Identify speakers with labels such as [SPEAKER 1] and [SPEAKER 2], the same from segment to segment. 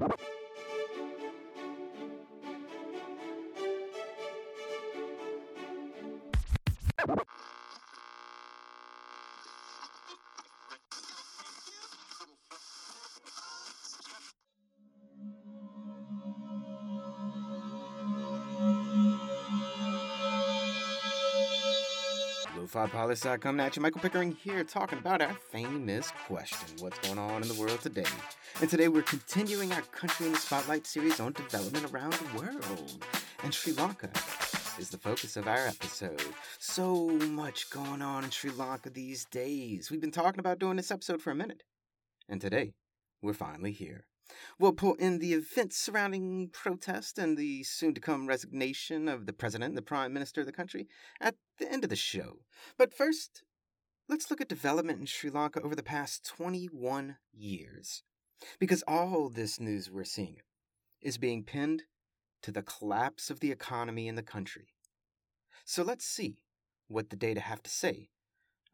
[SPEAKER 1] you LoFiPolitics.com coming at you. Michael Pickering here talking about our famous question What's going on in the world today? And today we're continuing our Country in the Spotlight series on development around the world. And Sri Lanka is the focus of our episode. So much going on in Sri Lanka these days. We've been talking about doing this episode for a minute. And today, we're finally here. We'll pull in the events surrounding protest and the soon to come resignation of the president and the prime minister of the country at the end of the show. But first, let's look at development in Sri Lanka over the past 21 years. Because all this news we're seeing is being pinned to the collapse of the economy in the country. So let's see what the data have to say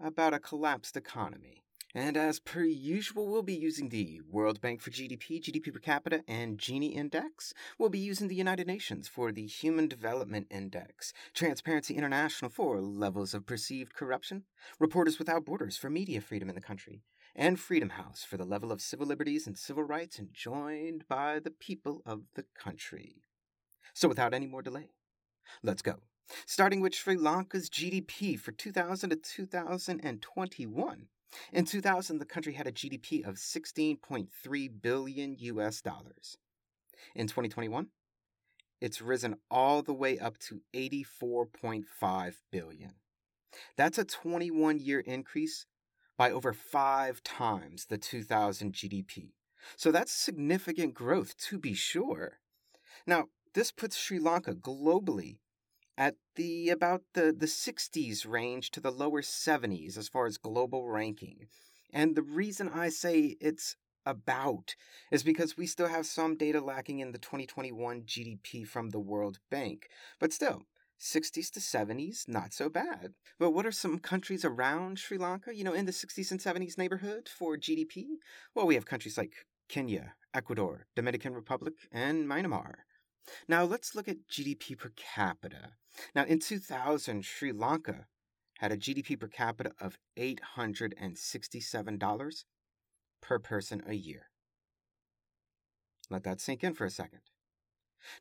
[SPEAKER 1] about a collapsed economy. And as per usual, we'll be using the World Bank for GDP, GDP per capita, and Gini Index. We'll be using the United Nations for the Human Development Index, Transparency International for levels of perceived corruption, Reporters Without Borders for media freedom in the country, and Freedom House for the level of civil liberties and civil rights enjoyed by the people of the country. So without any more delay, let's go. Starting with Sri Lanka's GDP for 2000 to 2021. In 2000, the country had a GDP of 16.3 billion US dollars. In 2021, it's risen all the way up to 84.5 billion. That's a 21 year increase by over five times the 2000 GDP. So that's significant growth, to be sure. Now, this puts Sri Lanka globally at the about the, the 60s range to the lower 70s as far as global ranking. And the reason I say it's about is because we still have some data lacking in the 2021 GDP from the World Bank. But still, 60s to 70s, not so bad. But what are some countries around Sri Lanka, you know, in the 60s and 70s neighborhood for GDP? Well, we have countries like Kenya, Ecuador, Dominican Republic, and Myanmar. Now let's look at GDP per capita. Now in 2000, Sri Lanka had a GDP per capita of $867 per person a year. Let that sink in for a second.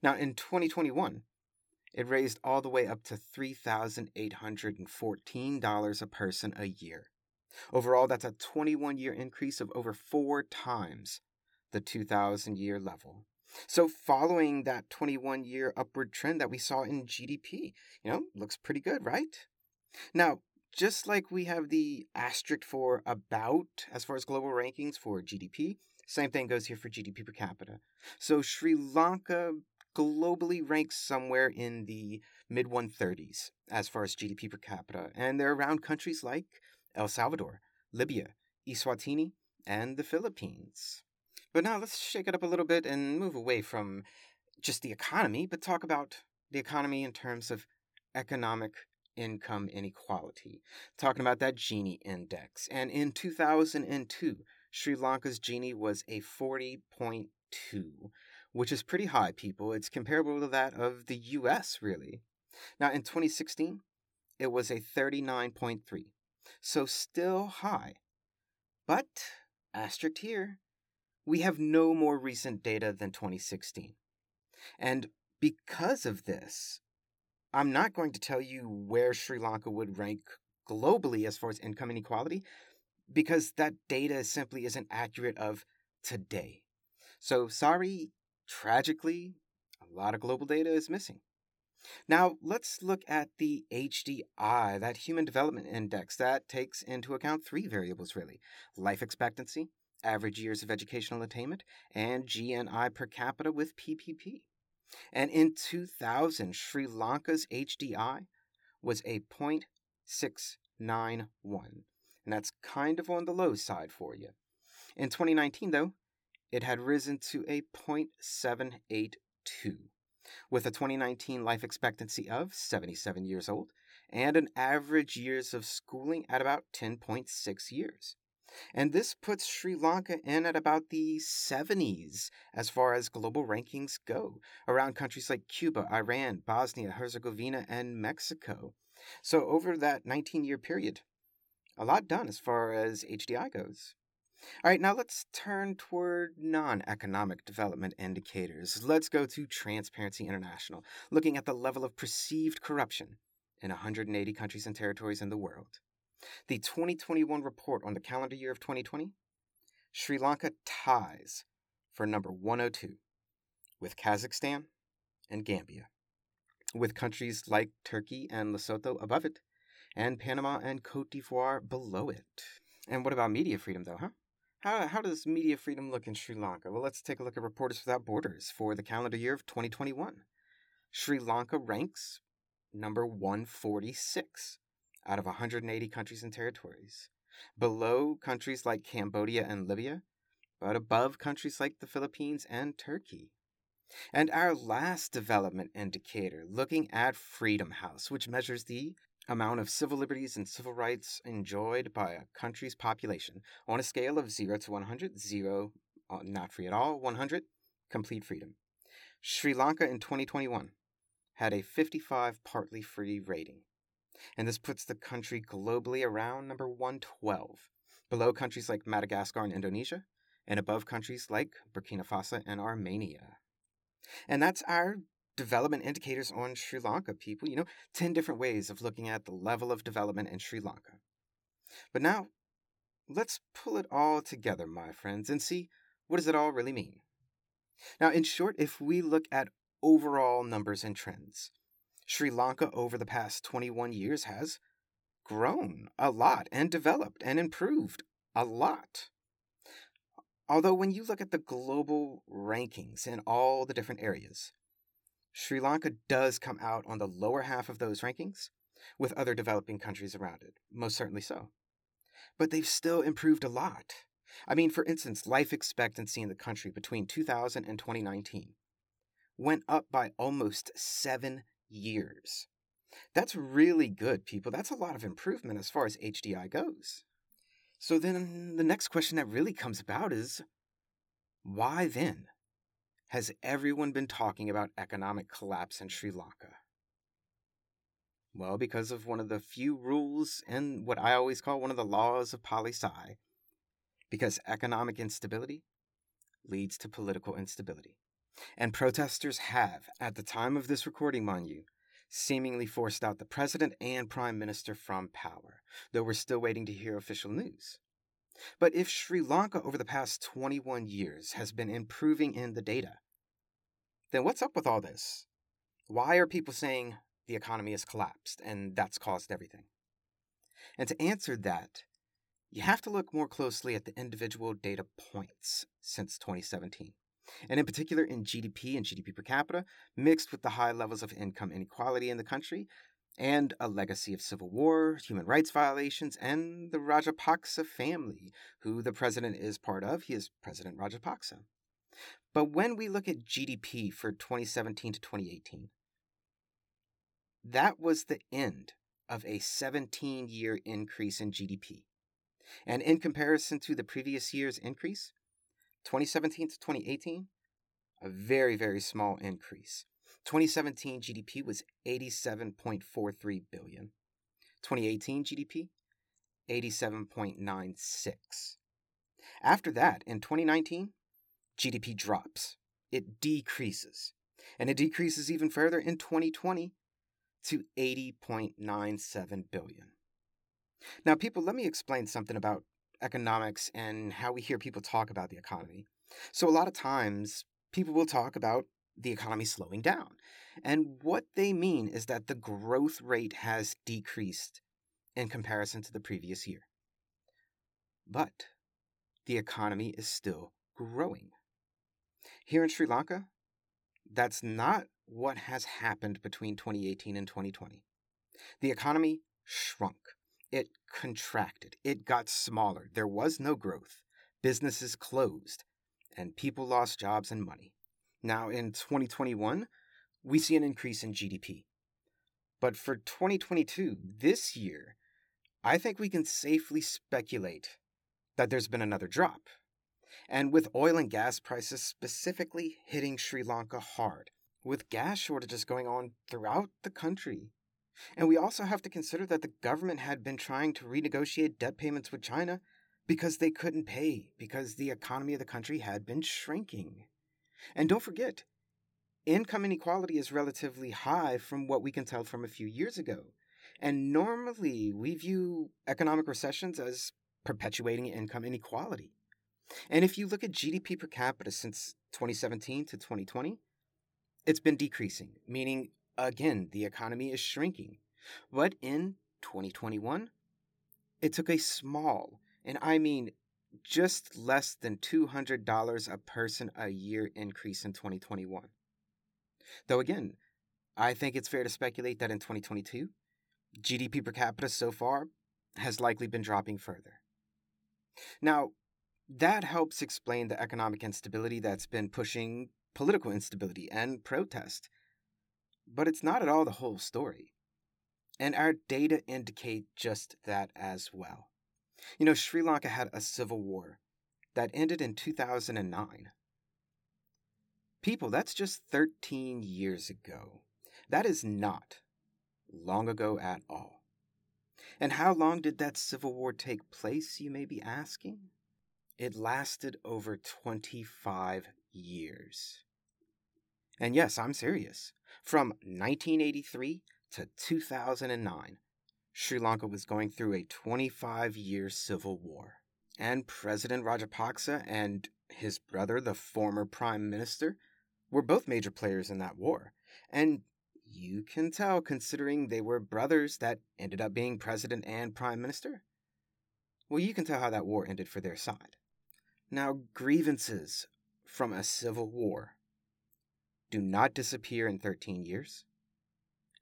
[SPEAKER 1] Now in 2021, it raised all the way up to $3,814 a person a year. Overall, that's a 21 year increase of over four times the 2000 year level. So, following that 21 year upward trend that we saw in GDP, you know, looks pretty good, right? Now, just like we have the asterisk for about as far as global rankings for GDP, same thing goes here for GDP per capita. So, Sri Lanka globally ranks somewhere in the mid 130s as far as GDP per capita, and they're around countries like El Salvador, Libya, Eswatini, and the Philippines. But now let's shake it up a little bit and move away from just the economy, but talk about the economy in terms of economic income inequality. Talking about that Gini index. And in 2002, Sri Lanka's Gini was a 40.2, which is pretty high, people. It's comparable to that of the US, really. Now, in 2016, it was a 39.3, so still high. But, asterisk here, we have no more recent data than 2016. And because of this, I'm not going to tell you where Sri Lanka would rank globally as far as income inequality, because that data simply isn't accurate of today. So, sorry, tragically, a lot of global data is missing. Now, let's look at the HDI, that Human Development Index, that takes into account three variables really life expectancy, average years of educational attainment, and GNI per capita with PPP. And in 2000, Sri Lanka's HDI was a 0.691. And that's kind of on the low side for you. In 2019, though, it had risen to a 0.782, with a 2019 life expectancy of 77 years old and an average years of schooling at about 10.6 years. And this puts Sri Lanka in at about the 70s as far as global rankings go, around countries like Cuba, Iran, Bosnia, Herzegovina, and Mexico. So, over that 19 year period, a lot done as far as HDI goes. All right, now let's turn toward non economic development indicators. Let's go to Transparency International, looking at the level of perceived corruption in 180 countries and territories in the world. The 2021 report on the calendar year of 2020, Sri Lanka ties for number 102 with Kazakhstan and Gambia, with countries like Turkey and Lesotho above it, and Panama and Cote d'Ivoire below it. And what about media freedom, though, huh? How, how does media freedom look in Sri Lanka? Well, let's take a look at Reporters Without Borders for the calendar year of 2021. Sri Lanka ranks number 146 out of 180 countries and territories, below countries like Cambodia and Libya, but above countries like the Philippines and Turkey. And our last development indicator, looking at Freedom House, which measures the amount of civil liberties and civil rights enjoyed by a country's population on a scale of 0 to 100 0 uh, not free at all 100 complete freedom. Sri lanka in 2021 had a 55 partly free rating and this puts the country globally around number 112 below countries like madagascar and indonesia and above countries like burkina faso and armenia and that's our development indicators on Sri Lanka, people. You know, 10 different ways of looking at the level of development in Sri Lanka. But now, let's pull it all together, my friends, and see what does it all really mean. Now, in short, if we look at overall numbers and trends, Sri Lanka over the past 21 years has grown a lot and developed and improved a lot. Although, when you look at the global rankings in all the different areas, Sri Lanka does come out on the lower half of those rankings, with other developing countries around it, most certainly so. But they've still improved a lot. I mean, for instance, life expectancy in the country between 2000 and 2019 went up by almost seven years. That's really good, people. That's a lot of improvement as far as HDI goes. So then the next question that really comes about is why then? has everyone been talking about economic collapse in Sri Lanka? Well, because of one of the few rules and what I always call one of the laws of poli sci. Because economic instability leads to political instability. And protesters have, at the time of this recording, mind you, seemingly forced out the president and prime minister from power, though we're still waiting to hear official news. But if Sri Lanka over the past 21 years has been improving in the data, then what's up with all this? Why are people saying the economy has collapsed and that's caused everything? And to answer that, you have to look more closely at the individual data points since 2017, and in particular in GDP and GDP per capita, mixed with the high levels of income inequality in the country, and a legacy of civil war, human rights violations, and the Rajapaksa family, who the president is part of. He is President Rajapaksa. But when we look at GDP for 2017 to 2018, that was the end of a 17 year increase in GDP. And in comparison to the previous year's increase, 2017 to 2018, a very, very small increase. 2017 GDP was 87.43 billion. 2018 GDP, 87.96. After that, in 2019, GDP drops, it decreases. And it decreases even further in 2020 to 80.97 billion. Now, people, let me explain something about economics and how we hear people talk about the economy. So, a lot of times, people will talk about the economy slowing down. And what they mean is that the growth rate has decreased in comparison to the previous year. But the economy is still growing. Here in Sri Lanka, that's not what has happened between 2018 and 2020. The economy shrunk, it contracted, it got smaller, there was no growth, businesses closed, and people lost jobs and money. Now, in 2021, we see an increase in GDP. But for 2022, this year, I think we can safely speculate that there's been another drop. And with oil and gas prices specifically hitting Sri Lanka hard, with gas shortages going on throughout the country. And we also have to consider that the government had been trying to renegotiate debt payments with China because they couldn't pay, because the economy of the country had been shrinking. And don't forget, income inequality is relatively high from what we can tell from a few years ago. And normally we view economic recessions as perpetuating income inequality. And if you look at GDP per capita since 2017 to 2020, it's been decreasing, meaning, again, the economy is shrinking. But in 2021, it took a small, and I mean just less than $200 a person a year increase in 2021. Though again, I think it's fair to speculate that in 2022, GDP per capita so far has likely been dropping further. Now, that helps explain the economic instability that's been pushing political instability and protest. But it's not at all the whole story. And our data indicate just that as well. You know, Sri Lanka had a civil war that ended in 2009. People, that's just 13 years ago. That is not long ago at all. And how long did that civil war take place, you may be asking? It lasted over 25 years. And yes, I'm serious. From 1983 to 2009, Sri Lanka was going through a 25 year civil war. And President Rajapaksa and his brother, the former prime minister, were both major players in that war. And you can tell considering they were brothers that ended up being president and prime minister. Well, you can tell how that war ended for their side. Now, grievances from a civil war do not disappear in 13 years.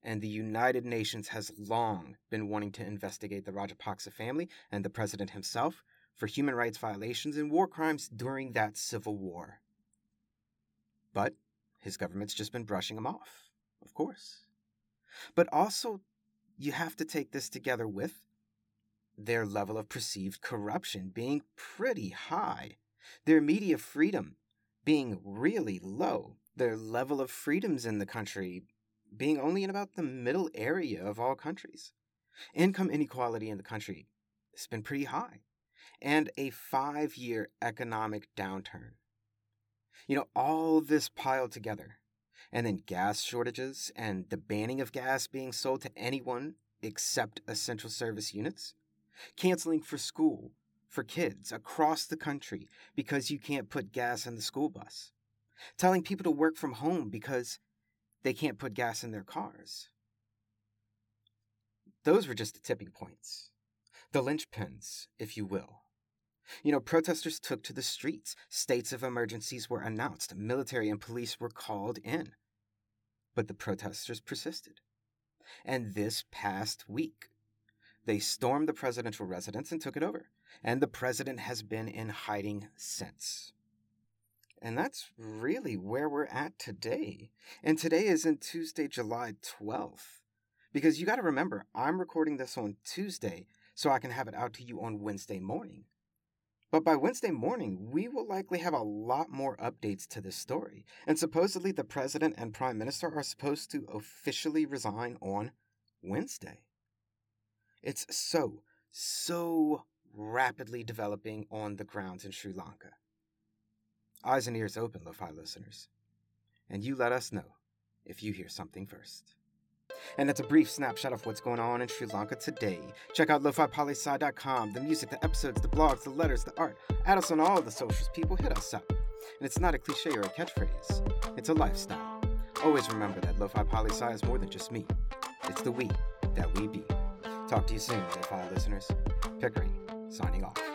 [SPEAKER 1] And the United Nations has long been wanting to investigate the Rajapaksa family and the president himself for human rights violations and war crimes during that civil war. But his government's just been brushing him off, of course. But also, you have to take this together with their level of perceived corruption being pretty high, their media freedom being really low, their level of freedoms in the country being only in about the middle area of all countries. Income inequality in the country has been pretty high, and a five year economic downturn. You know, all this piled together, and then gas shortages and the banning of gas being sold to anyone except essential service units, canceling for school for kids across the country because you can't put gas in the school bus telling people to work from home because they can't put gas in their cars. Those were just the tipping points, the linchpins, if you will. You know, protesters took to the streets, states of emergencies were announced, military and police were called in. But the protesters persisted. And this past week, they stormed the presidential residence and took it over. And the president has been in hiding since. And that's really where we're at today. And today isn't Tuesday, July 12th. Because you got to remember, I'm recording this on Tuesday so I can have it out to you on Wednesday morning. But by Wednesday morning, we will likely have a lot more updates to this story. And supposedly, the president and prime minister are supposed to officially resign on Wednesday. It's so, so rapidly developing on the grounds in Sri Lanka. Eyes and ears open, Lo-Fi listeners. And you let us know if you hear something first. And that's a brief snapshot of what's going on in Sri Lanka today. Check out lofipolisci.com, the music, the episodes, the blogs, the letters, the art. Add us on all the socials, people. Hit us up. And it's not a cliche or a catchphrase, it's a lifestyle. Always remember that Lo-Fi is more than just me. It's the we that we be. Talk to you soon, Lo-Fi listeners. Pickering, signing off.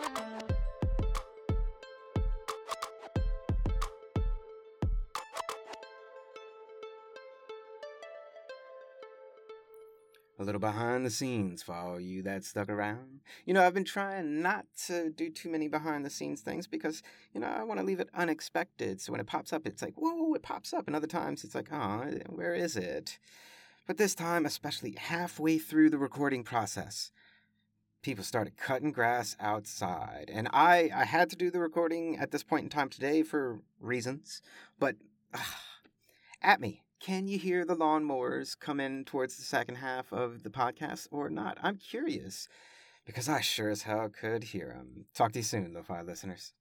[SPEAKER 1] Little behind the scenes for all you that stuck around. You know, I've been trying not to do too many behind the scenes things because, you know, I want to leave it unexpected. So when it pops up, it's like, whoa, it pops up. And other times it's like, oh, where is it? But this time, especially halfway through the recording process, people started cutting grass outside. And I, I had to do the recording at this point in time today for reasons, but at me. Can you hear the lawnmowers come in towards the second half of the podcast or not? I'm curious because I sure as hell could hear them. Talk to you soon, Lo-Fi listeners.